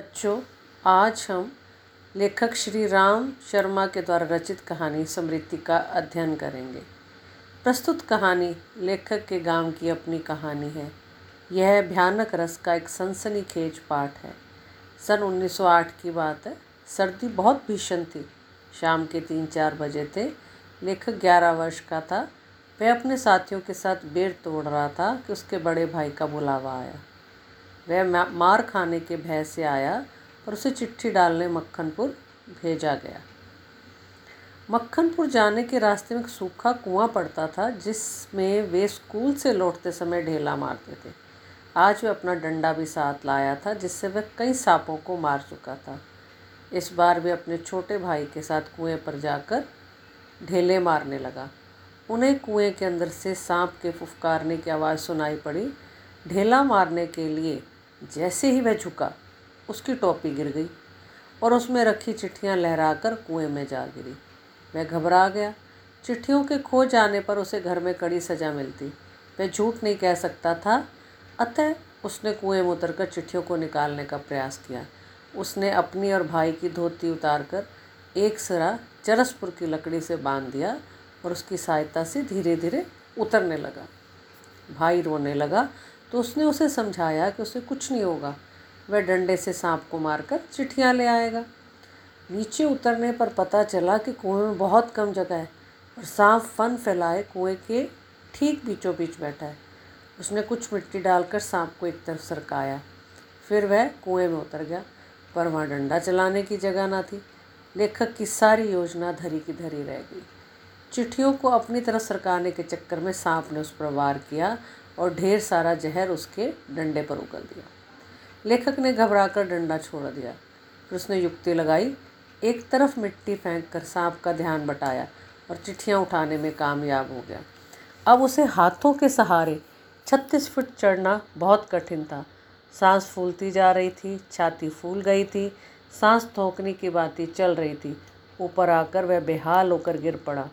बच्चों, आज हम लेखक श्री राम शर्मा के द्वारा रचित कहानी समृद्धि का अध्ययन करेंगे। प्रस्तुत कहानी लेखक के गाँव की अपनी कहानी है। यह भयानक रस का एक सनसनीखेज पाठ है। सन 1908 की बात है। सर्दी बहुत भीषण थी। शाम के तीन चार बजे थे। लेखक ग्यारह वर्ष का था। वह अपने साथियों के साथ बेर तोड़ रहा था कि उसके बड़े भाई का बुलावा आया। वह मार खाने के भय से आया पर उसे चिट्ठी डालने मक्खनपुर भेजा गया। मक्खनपुर जाने के रास्ते में एक सूखा कुआँ पड़ता था, जिसमें वे स्कूल से लौटते समय ढेला मारते थे। आज वह अपना डंडा भी साथ लाया था, जिससे वह कई सांपों को मार चुका था। इस बार वे अपने छोटे भाई के साथ कुएँ पर जाकर ढेले मारने लगा। उन्हें कुएँ के अंदर से सांप के फुफकारने की आवाज़ सुनाई पड़ी। ढेला मारने के लिए जैसे ही वह झुका, उसकी टोपी गिर गई और उसमें रखी चिट्ठियाँ लहराकर कुएँ में जा गिरी। वह घबरा गया। चिट्ठियों के खो जाने पर उसे घर में कड़ी सज़ा मिलती। वह झूठ नहीं कह सकता था। अतः उसने कुएँ में उतरकर चिट्ठियों को निकालने का प्रयास किया। उसने अपनी और भाई की धोती उतारकर एक सिरा चरसपुर की लकड़ी से बाँध दिया और उसकी सहायता से धीरे धीरे उतरने लगा। भाई रोने लगा तो उसने उसे समझाया कि उसे कुछ नहीं होगा। वह डंडे से सांप को मारकर चिट्ठियाँ ले आएगा। नीचे उतरने पर पता चला कि कुएँ में बहुत कम जगह है और सांप फन फैलाए कुएँ के ठीक बीचों बीच बैठा है। उसने कुछ मिट्टी डालकर सांप को एक तरफ़ सरकाया। फिर वह कुएँ में उतर गया, पर वहाँ डंडा चलाने की जगह ना थी। लेखक की सारी योजना धरी की धरी रह गई। चिट्ठियों को अपनी तरफ़ सरकाने के चक्कर में सांप ने उस पर वार किया और ढेर सारा जहर उसके डंडे पर उगल दिया। लेखक ने घबराकर डंडा छोड़ दिया। फिर उसने युक्ति लगाई, एक तरफ़ मिट्टी फेंक कर सांप का ध्यान बटाया और चिट्ठियाँ उठाने में कामयाब हो गया। अब उसे हाथों के सहारे छत्तीस फुट चढ़ना बहुत कठिन था। सांस फूलती जा रही थी, छाती फूल गई थी, सांस थोकने की बातें चल रही थी। ऊपर आकर वह बेहाल होकर गिर पड़ा।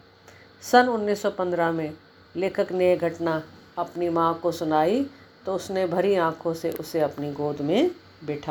सन 1915 में लेखक ने यह घटना अपनी माँ को सुनाई तो उसने भरी आँखों से उसे अपनी गोद में बिठा